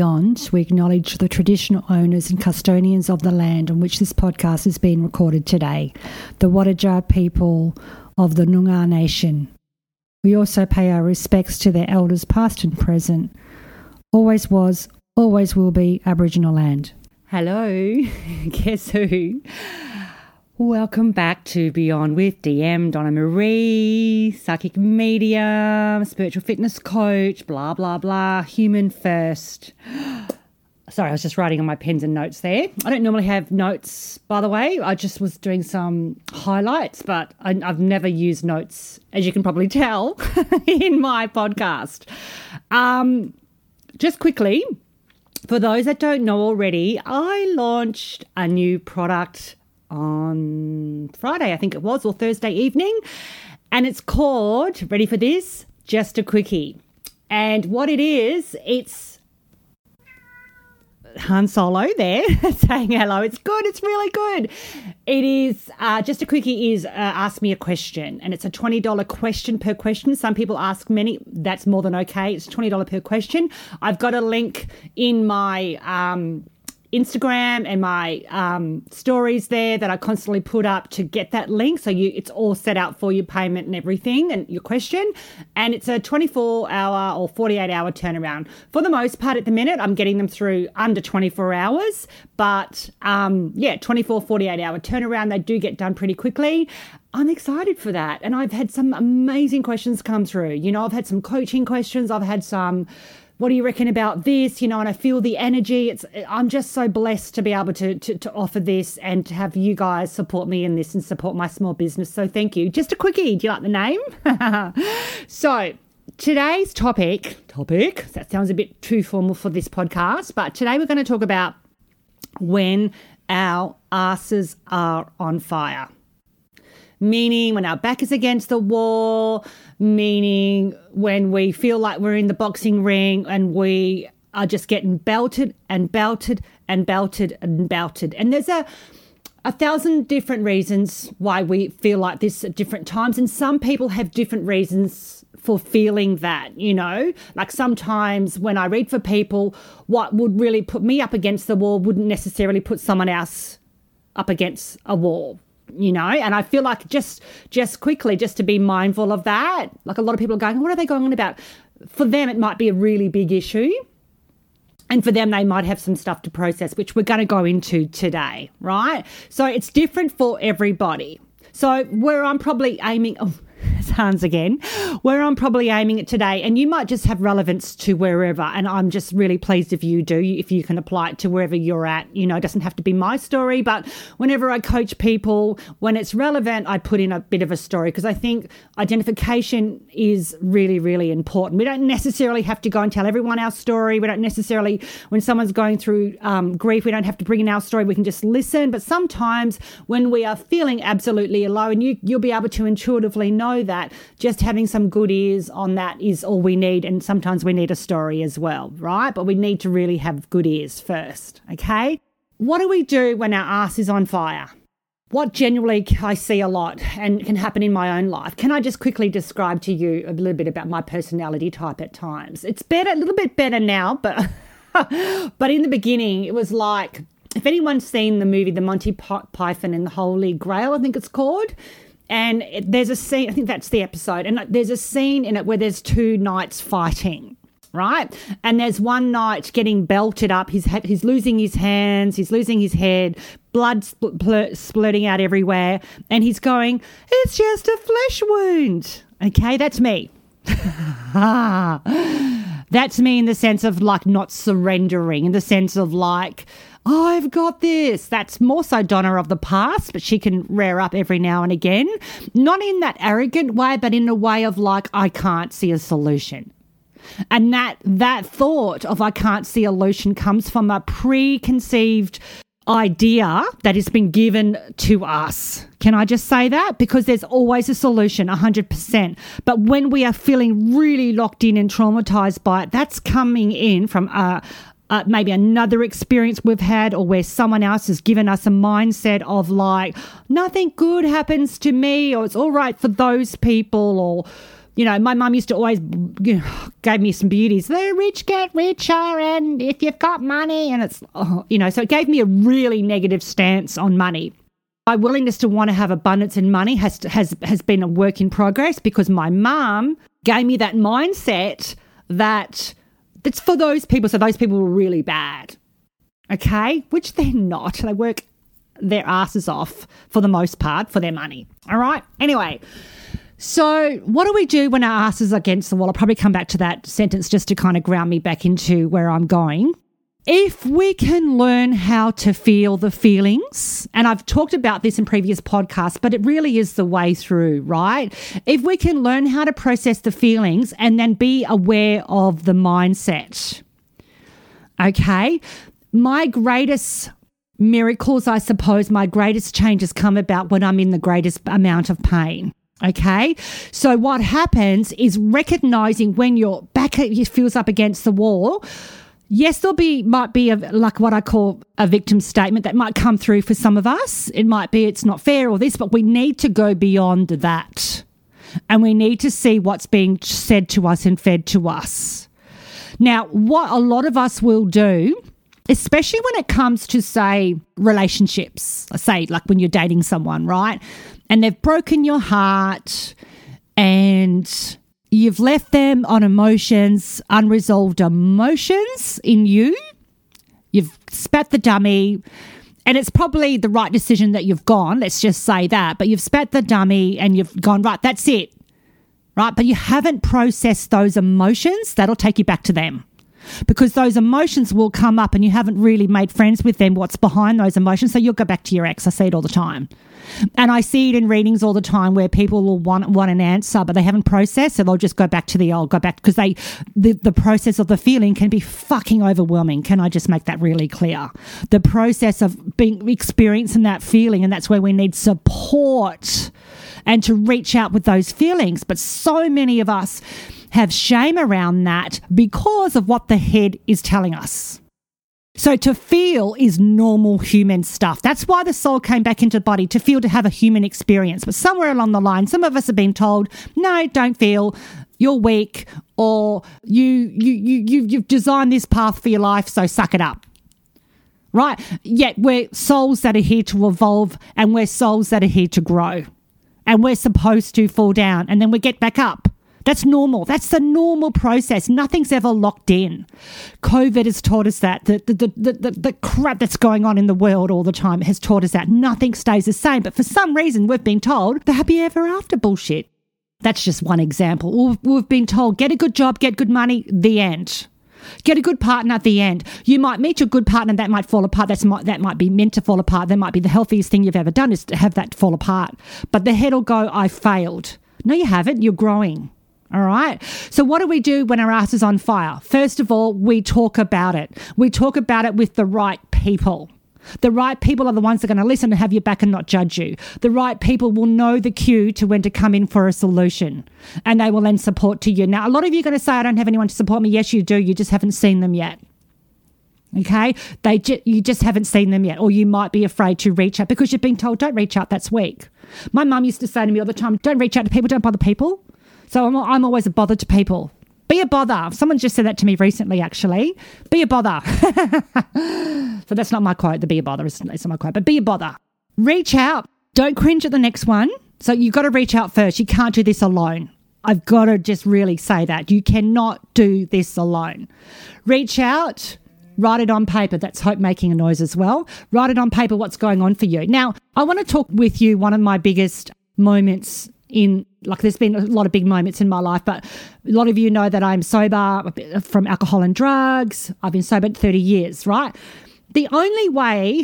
Beyond, we acknowledge the traditional owners and custodians of the land on which this podcast is being recorded today, the Whadjuk people of the Noongar Nation. We also pay our respects to their elders, past and present. Always was, always will be Aboriginal land. Hello, guess who? Welcome back to Beyond with DM Donna Maree, psychic medium, spiritual fitness coach, blah, blah, blah, human first. Sorry, I was just writing on my pens and notes there. I don't normally have notes, by the way. I just was doing some highlights, but I, have never used notes, as you can probably tell, in my podcast. Um, just quickly, for those that don't know already, I launched a new product on Friday, I think it was, or Thursday evening. And it's called, ready for this? Just a Quickie. And what it is, it's Han Solo there saying hello. It's good. It's really good. It is uh, just a quickie. Is uh, ask me a question, and it's a twenty dollar question per question. Some people ask many. That's more than okay. It's twenty dollar per question. I've got a link in my. Um, Instagram and my um, stories there that I constantly put up to get that link. So you, it's all set out for your payment and everything and your question. And it's a 24 hour or 48 hour turnaround. For the most part, at the minute, I'm getting them through under 24 hours. But um, yeah, 24, 48 hour turnaround. They do get done pretty quickly. I'm excited for that. And I've had some amazing questions come through. You know, I've had some coaching questions, I've had some what do you reckon about this? You know, and I feel the energy. It's I'm just so blessed to be able to, to, to offer this and to have you guys support me in this and support my small business. So thank you. Just a quickie. Do you like the name? so today's topic topic that sounds a bit too formal for this podcast, but today we're going to talk about when our asses are on fire meaning when our back is against the wall, meaning when we feel like we're in the boxing ring and we are just getting belted and belted and belted and belted. And there's a a thousand different reasons why we feel like this at different times and some people have different reasons for feeling that, you know? Like sometimes when I read for people, what would really put me up against the wall wouldn't necessarily put someone else up against a wall you know and i feel like just just quickly just to be mindful of that like a lot of people are going what are they going on about? For them it might be a really big issue and for them they might have some stuff to process which we're going to go into today right? So it's different for everybody. So where i'm probably aiming oh, Hans again, where I'm probably aiming it today. And you might just have relevance to wherever. And I'm just really pleased if you do, if you can apply it to wherever you're at. You know, it doesn't have to be my story, but whenever I coach people, when it's relevant, I put in a bit of a story because I think identification is really, really important. We don't necessarily have to go and tell everyone our story. We don't necessarily, when someone's going through um, grief, we don't have to bring in our story. We can just listen. But sometimes when we are feeling absolutely alone, you, you'll be able to intuitively know know that just having some good ears on that is all we need. And sometimes we need a story as well, right? But we need to really have good ears first, okay? What do we do when our ass is on fire? What generally I see a lot and can happen in my own life. Can I just quickly describe to you a little bit about my personality type at times? It's better, a little bit better now, but but in the beginning, it was like if anyone's seen the movie The Monty Python and the Holy Grail, I think it's called, and there's a scene, I think that's the episode, and there's a scene in it where there's two knights fighting right? And there's one knight getting belted up. He's he's losing his hands. He's losing his head. Blood spl- spl- splurting out everywhere, and he's going, "It's just a flesh wound." Okay, that's me. that's me in the sense of like not surrendering, in the sense of like Oh, I've got this. That's more so Donna of the past, but she can rear up every now and again. Not in that arrogant way, but in a way of like, I can't see a solution. And that that thought of I can't see a solution comes from a preconceived idea that has been given to us. Can I just say that? Because there's always a solution, 100%. But when we are feeling really locked in and traumatized by it, that's coming in from a, uh, maybe another experience we've had, or where someone else has given us a mindset of like, nothing good happens to me, or it's all right for those people, or you know, my mum used to always you know, gave me some beauties. The rich get richer, and if you've got money, and it's, oh, you know, so it gave me a really negative stance on money. My willingness to want to have abundance in money has has has been a work in progress because my mum gave me that mindset that that's for those people. So those people were really bad, okay, which they're not. They work their asses off for the most part for their money. All right. Anyway. So, what do we do when our ass is against the wall? I'll probably come back to that sentence just to kind of ground me back into where I'm going. If we can learn how to feel the feelings, and I've talked about this in previous podcasts, but it really is the way through, right? If we can learn how to process the feelings and then be aware of the mindset, okay? My greatest miracles, I suppose, my greatest changes come about when I'm in the greatest amount of pain. Okay. So what happens is recognizing when your back feels up against the wall. Yes, there'll be might be a, like what I call a victim statement that might come through for some of us. It might be it's not fair or this, but we need to go beyond that. And we need to see what's being said to us and fed to us. Now, what a lot of us will do especially when it comes to say relationships say like when you're dating someone right and they've broken your heart and you've left them on emotions, unresolved emotions in you. You've spat the dummy, and it's probably the right decision that you've gone. Let's just say that. But you've spat the dummy and you've gone, right, that's it. Right. But you haven't processed those emotions. That'll take you back to them because those emotions will come up and you haven't really made friends with them, what's behind those emotions. So you'll go back to your ex. I see it all the time. And I see it in readings all the time where people will want, want an answer, but they haven't processed. So they'll just go back to the old, go back because they, the, the process of the feeling can be fucking overwhelming. Can I just make that really clear? The process of being experiencing that feeling, and that's where we need support and to reach out with those feelings. But so many of us, have shame around that because of what the head is telling us. So to feel is normal human stuff. That's why the soul came back into the body to feel, to have a human experience. But somewhere along the line, some of us have been told, no, don't feel. You're weak, or you you you you you've designed this path for your life, so suck it up. Right? Yet we're souls that are here to evolve, and we're souls that are here to grow, and we're supposed to fall down, and then we get back up. That's normal. That's the normal process. Nothing's ever locked in. COVID has taught us that. The, the, the, the, the crap that's going on in the world all the time has taught us that. Nothing stays the same. But for some reason, we've been told the happy ever after bullshit. That's just one example. We've been told get a good job, get good money, the end. Get a good partner at the end. You might meet your good partner that might fall apart. That's might, that might be meant to fall apart. That might be the healthiest thing you've ever done is to have that fall apart. But the head will go, I failed. No, you haven't. You're growing. All right. So, what do we do when our ass is on fire? First of all, we talk about it. We talk about it with the right people. The right people are the ones that are going to listen and have your back and not judge you. The right people will know the cue to when to come in for a solution and they will lend support to you. Now, a lot of you are going to say, I don't have anyone to support me. Yes, you do. You just haven't seen them yet. Okay, they ju- you just haven't seen them yet, or you might be afraid to reach out because you've been told don't reach out. That's weak. My mum used to say to me all the time, "Don't reach out to people. Don't bother people." So I'm, I'm always a bother to people. Be a bother. Someone just said that to me recently, actually. Be a bother. so that's not my quote. The be a bother is not my quote, but be a bother. Reach out. Don't cringe at the next one. So you've got to reach out first. You can't do this alone. I've got to just really say that. You cannot do this alone. Reach out, write it on paper. That's hope making a noise as well. Write it on paper what's going on for you. Now, I want to talk with you one of my biggest moments in like there's been a lot of big moments in my life but a lot of you know that i'm sober uh, from alcohol and drugs. I've been sober 30 years right? The only way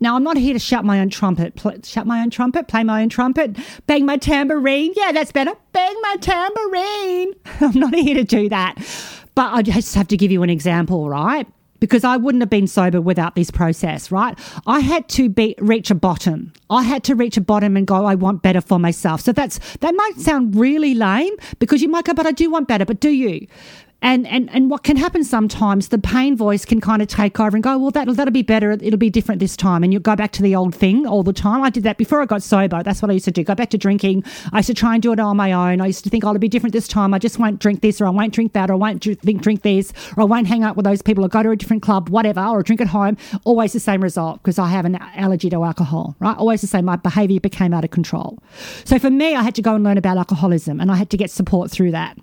now i'm not here to shout my own trumpet pl- shout my own trumpet play my own trumpet bang my tambourine. Yeah that's better. Bang my tambourine. I'm not here to do that. But i just have to give you an example right because I wouldn't have been sober without this process, right? I had to be reach a bottom. I had to reach a bottom and go, I want better for myself. So that's that might sound really lame because you might go, but I do want better. But do you? And, and and what can happen sometimes, the pain voice can kind of take over and go, well, that'll that'll be better. It'll be different this time, and you'll go back to the old thing all the time. I did that before I got sober. That's what I used to do. Go back to drinking. I used to try and do it on my own. I used to think, oh, it'll be different this time. I just won't drink this, or I won't drink that, or I won't drink drink this, or I won't hang out with those people, or go to a different club, whatever, or drink at home. Always the same result because I have an allergy to alcohol. Right? Always the same. My behaviour became out of control. So for me, I had to go and learn about alcoholism, and I had to get support through that.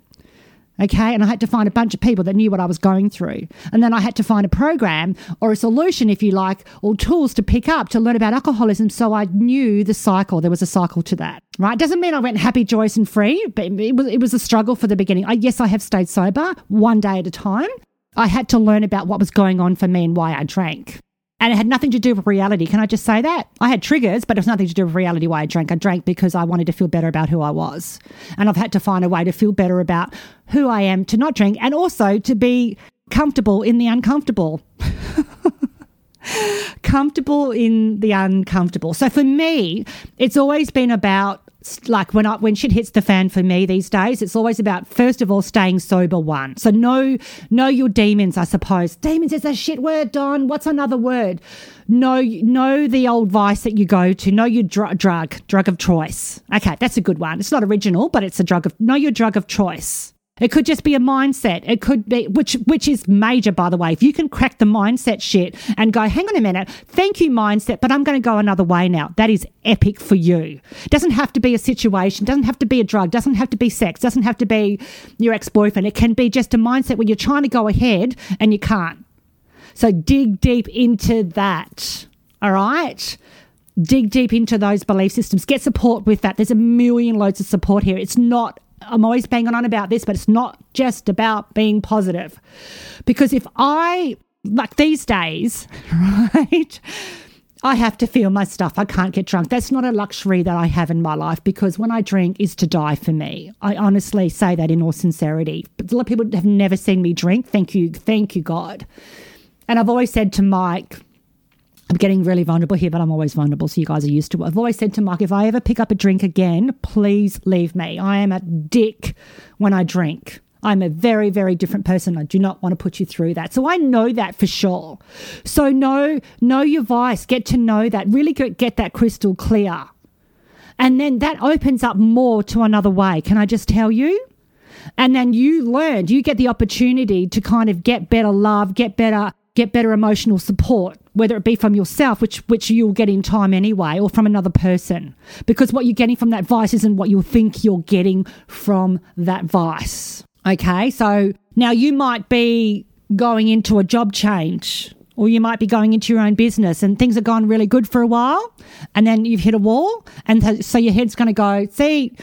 Okay. And I had to find a bunch of people that knew what I was going through. And then I had to find a program or a solution, if you like, or tools to pick up to learn about alcoholism. So I knew the cycle. There was a cycle to that. Right. Doesn't mean I went happy, joyous, and free, but it was, it was a struggle for the beginning. I, yes, I have stayed sober one day at a time. I had to learn about what was going on for me and why I drank. And it had nothing to do with reality. Can I just say that? I had triggers, but it was nothing to do with reality why I drank. I drank because I wanted to feel better about who I was. And I've had to find a way to feel better about who I am to not drink and also to be comfortable in the uncomfortable. comfortable in the uncomfortable. So for me, it's always been about like when I, when shit hits the fan for me these days, it's always about first of all staying sober. One, so know know your demons. I suppose demons is a shit word. Don, what's another word? Know know the old vice that you go to. Know your dr- drug drug of choice. Okay, that's a good one. It's not original, but it's a drug of know your drug of choice. It could just be a mindset. It could be which which is major by the way. If you can crack the mindset shit and go, hang on a minute, thank you mindset, but I'm going to go another way now. That is epic for you. Doesn't have to be a situation, doesn't have to be a drug, doesn't have to be sex, doesn't have to be your ex-boyfriend. It can be just a mindset where you're trying to go ahead and you can't. So dig deep into that. All right? dig deep into those belief systems. Get support with that. There's a million loads of support here. It's not I'm always banging on about this, but it's not just about being positive. Because if I, like these days, right, I have to feel my stuff. I can't get drunk. That's not a luxury that I have in my life because when I drink is to die for me. I honestly say that in all sincerity. But a lot of people have never seen me drink. Thank you. Thank you, God. And I've always said to Mike, I'm getting really vulnerable here, but I'm always vulnerable, so you guys are used to it. I've always said to Mark, if I ever pick up a drink again, please leave me. I am a dick when I drink. I'm a very, very different person. I do not want to put you through that. So I know that for sure. So know, know your vice, get to know that, really get that crystal clear. And then that opens up more to another way. Can I just tell you? And then you learn, you get the opportunity to kind of get better love, get better get better emotional support, whether it be from yourself, which which you'll get in time anyway, or from another person. Because what you're getting from that vice isn't what you think you're getting from that vice. Okay, so now you might be going into a job change. Or you might be going into your own business and things are going really good for a while, and then you've hit a wall, and so your head's going to go, see,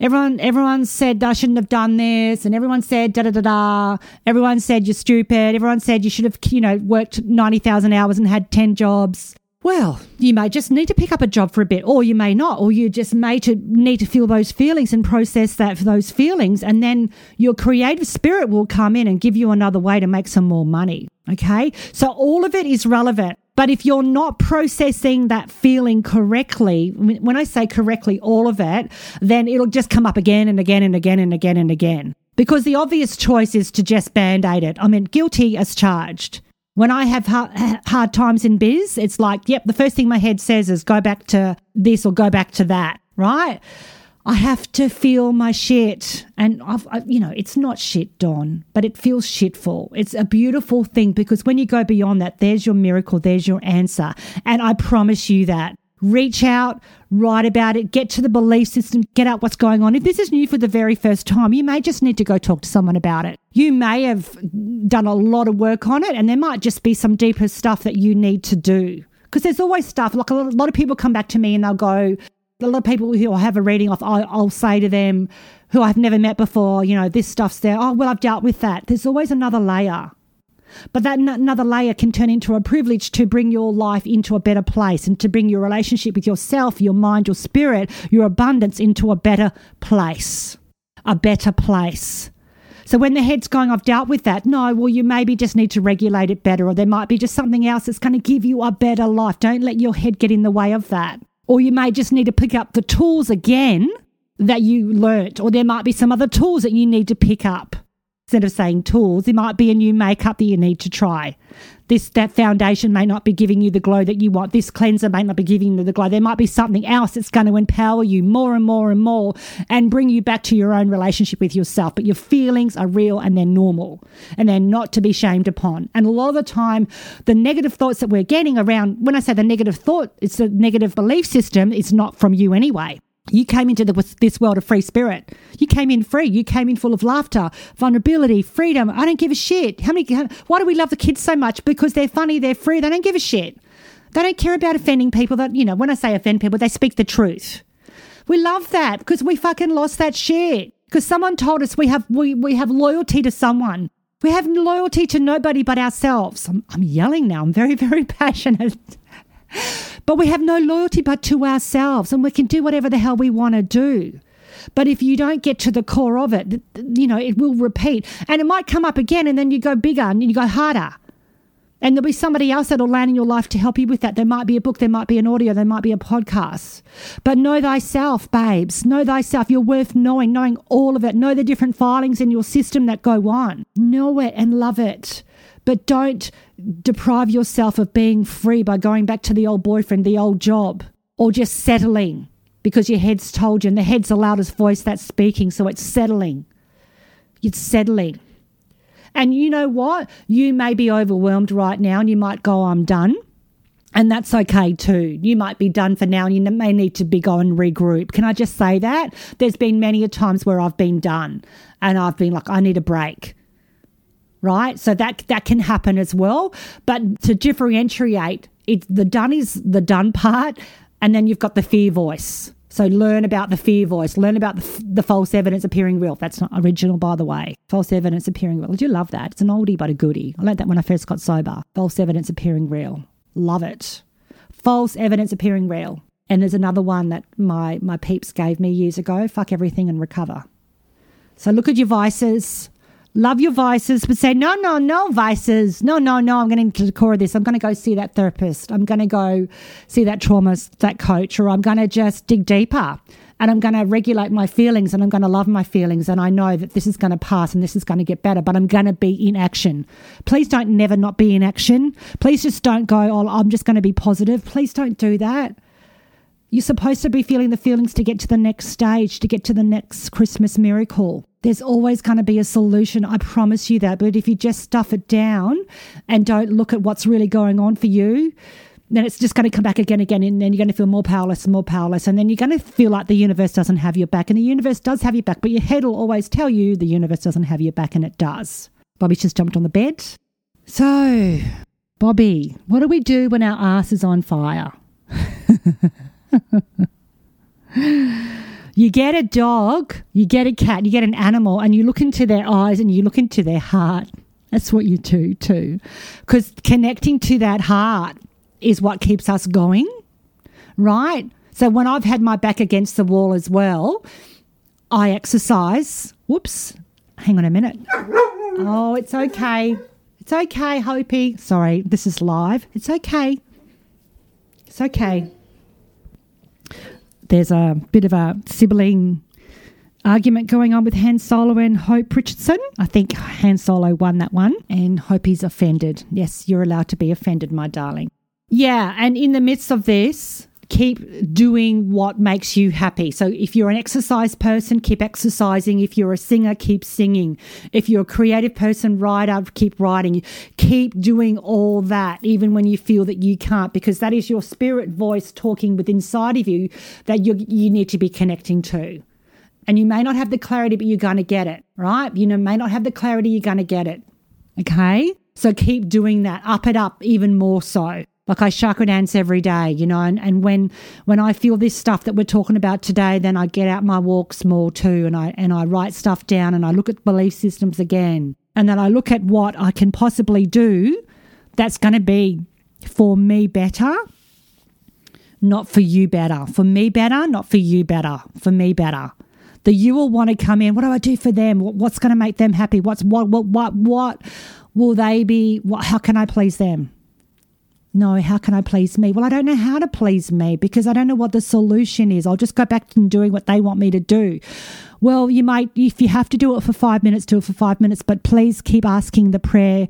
Everyone, everyone said I shouldn't have done this, and everyone said da da da da. Everyone said you're stupid. Everyone said you should have, you know, worked ninety thousand hours and had ten jobs. Well, you may just need to pick up a job for a bit, or you may not, or you just may to need to feel those feelings and process that for those feelings, and then your creative spirit will come in and give you another way to make some more money. Okay, so all of it is relevant. But if you're not processing that feeling correctly, when I say correctly, all of it, then it'll just come up again and again and again and again and again. Because the obvious choice is to just band aid it. I mean, guilty as charged. When I have hard times in biz, it's like, yep, the first thing my head says is go back to this or go back to that, right? I have to feel my shit. And I've, I, you know, it's not shit, Don, but it feels shitful. It's a beautiful thing because when you go beyond that, there's your miracle, there's your answer. And I promise you that. Reach out, write about it, get to the belief system, get out what's going on. If this is new for the very first time, you may just need to go talk to someone about it. You may have done a lot of work on it, and there might just be some deeper stuff that you need to do because there's always stuff like a lot of people come back to me and they'll go a lot of people who I have a reading off, I'll, I'll say to them who I've never met before, you know, this stuff's there. Oh, well, I've dealt with that. There's always another layer. But that n- another layer can turn into a privilege to bring your life into a better place and to bring your relationship with yourself, your mind, your spirit, your abundance into a better place. A better place. So when the head's going, I've dealt with that. No, well, you maybe just need to regulate it better, or there might be just something else that's going to give you a better life. Don't let your head get in the way of that. Or you may just need to pick up the tools again that you learnt, or there might be some other tools that you need to pick up. Instead of saying tools, it might be a new makeup that you need to try. This that foundation may not be giving you the glow that you want. This cleanser may not be giving you the glow. There might be something else that's going to empower you more and more and more and bring you back to your own relationship with yourself. But your feelings are real and they're normal and they're not to be shamed upon. And a lot of the time, the negative thoughts that we're getting around, when I say the negative thought, it's a negative belief system, it's not from you anyway. You came into the, this world of free spirit. You came in free. You came in full of laughter, vulnerability, freedom. I don't give a shit. How many? Why do we love the kids so much? Because they're funny, they're free. They don't give a shit. They don't care about offending people. That you know, when I say offend people, they speak the truth. We love that because we fucking lost that shit. Because someone told us we have we, we have loyalty to someone. We have loyalty to nobody but ourselves. I'm, I'm yelling now. I'm very very passionate. But we have no loyalty but to ourselves, and we can do whatever the hell we want to do. But if you don't get to the core of it, you know, it will repeat. And it might come up again, and then you go bigger and you go harder. And there'll be somebody else that'll land in your life to help you with that. There might be a book, there might be an audio, there might be a podcast. But know thyself, babes. Know thyself. You're worth knowing, knowing all of it. Know the different filings in your system that go on. Know it and love it. But don't deprive yourself of being free by going back to the old boyfriend, the old job, or just settling because your head's told you, and the head's the loudest voice that's speaking, so it's settling. It's settling. And you know what? You may be overwhelmed right now and you might go, I'm done. And that's okay too. You might be done for now and you may need to be going regroup. Can I just say that? There's been many a times where I've been done and I've been like, I need a break right? So that that can happen as well. But to differentiate, it's the done is the done part, and then you've got the fear voice. So learn about the fear voice. Learn about the, the false evidence appearing real. That's not original, by the way. False evidence appearing real. Did you love that? It's an oldie but a goodie. I learned that when I first got sober. False evidence appearing real. Love it. False evidence appearing real. And there's another one that my my peeps gave me years ago. Fuck everything and recover. So look at your vices, love your vices, but say, no, no, no vices. No, no, no, I'm getting to of this. I'm going to go see that therapist. I'm going to go see that trauma, that coach, or I'm going to just dig deeper and I'm going to regulate my feelings and I'm going to love my feelings. And I know that this is going to pass and this is going to get better, but I'm going to be in action. Please don't never not be in action. Please just don't go, oh, I'm just going to be positive. Please don't do that. You're supposed to be feeling the feelings to get to the next stage, to get to the next Christmas miracle. There's always going to be a solution. I promise you that. But if you just stuff it down and don't look at what's really going on for you, then it's just going to come back again, again, and then you're going to feel more powerless and more powerless. And then you're going to feel like the universe doesn't have your back. And the universe does have your back, but your head will always tell you the universe doesn't have your back, and it does. Bobby just jumped on the bed. So, Bobby, what do we do when our ass is on fire? you get a dog, you get a cat, you get an animal, and you look into their eyes and you look into their heart. That's what you do too. Because connecting to that heart is what keeps us going, right? So when I've had my back against the wall as well, I exercise. Whoops. Hang on a minute. Oh, it's okay. It's okay, Hopi. Sorry, this is live. It's okay. It's okay there's a bit of a sibling argument going on with Han Solo and Hope Richardson. I think Han Solo won that one, and Hope is offended. Yes, you're allowed to be offended, my darling. Yeah, and in the midst of this, keep doing what makes you happy. So if you're an exercise person, keep exercising. If you're a singer, keep singing. If you're a creative person, writer, keep writing. Keep doing all that, even when you feel that you can't, because that is your spirit voice talking within inside of you that you you need to be connecting to. And you may not have the clarity, but you're going to get it, right? You know, may not have the clarity, you're going to get it. Okay? So keep doing that. Up it up even more so. Like I chakra dance every day, you know, and, and when when I feel this stuff that we're talking about today, then I get out my walks more too and I and I write stuff down and I look at belief systems again. And then I look at what I can possibly do that's gonna be for me better, not for you better. For me better, not for you better. For me better. The you will want to come in. What do I do for them? What's going to make them happy? What's what what what what will they be? What, how can I please them? No, how can I please me? Well, I don't know how to please me because I don't know what the solution is. I'll just go back to doing what they want me to do. Well, you might, if you have to do it for five minutes, do it for five minutes, but please keep asking the prayer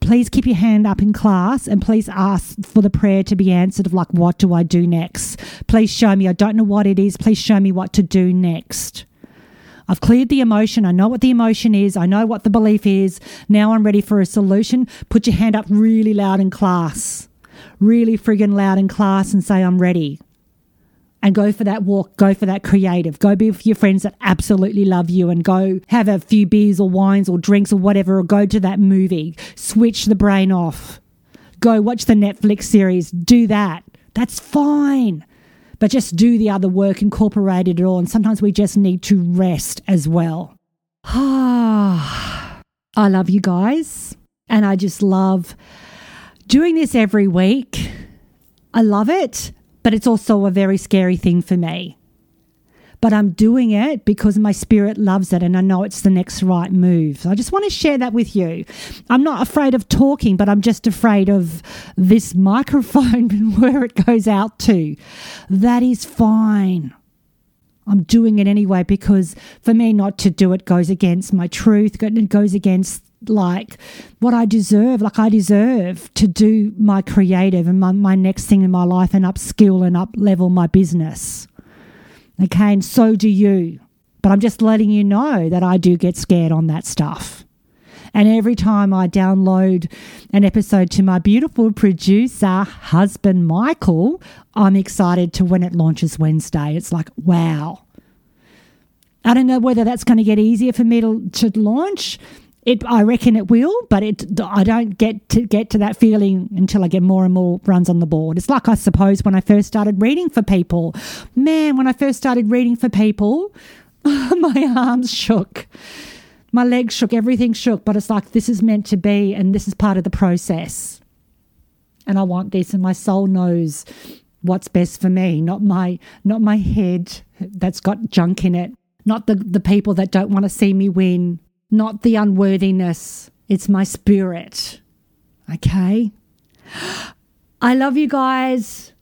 please keep your hand up in class and please ask for the prayer to be answered of like what do i do next please show me i don't know what it is please show me what to do next I've cleared the emotion. I know what the emotion is. I know what the belief is. Now I'm ready for a solution. Put your hand up really loud in class, really friggin' loud in class and say, I'm ready. And go for that walk, go for that creative. Go be with your friends that absolutely love you and go have a few beers or wines or drinks or whatever, or go to that movie. Switch the brain off. Go watch the Netflix series. Do that. That's fine but just do the other work, incorporate it all. And sometimes we just need to rest as well. I love you guys. And I just love doing this every week. I love it, but it's also a very scary thing for me but I'm doing it because my spirit loves it and I know it's the next right move. So I just want to share that with you. I'm not afraid of talking, but I'm just afraid of this microphone and where it goes out to. That is fine. I'm doing it anyway because for me not to do it goes against my truth, it goes against like what I deserve. Like I deserve to do my creative and my, my next thing in my life and upskill and up level my business. Okay, and so do you. But I'm just letting you know that I do get scared on that stuff. And every time I download an episode to my beautiful producer, husband Michael, I'm excited to when it launches Wednesday. It's like, wow. I don't know whether that's going to get easier for me to, to launch. It, I reckon it will, but it, I don't get to get to that feeling until I get more and more runs on the board. It's like I suppose when I first started reading for people. Man, when I first started reading for people, my arms shook, my legs shook, everything shook. But it's like this is meant to be, and this is part of the process. And I want this, and my soul knows what's best for me, not my not my head that's got junk in it, not the the people that don't want to see me win not the unworthiness. It's my spirit. Okay? I love you guys.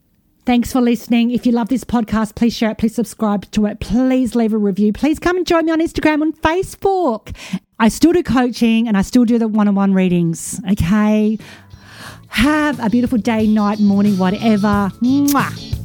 Thanks for listening. If you love this podcast, please share it. Please subscribe to it. Please leave a review. Please come and join me on Instagram and Facebook. I still do coaching and I still do the one on one readings. Okay? Have a beautiful day, night, morning, whatever. Mwah.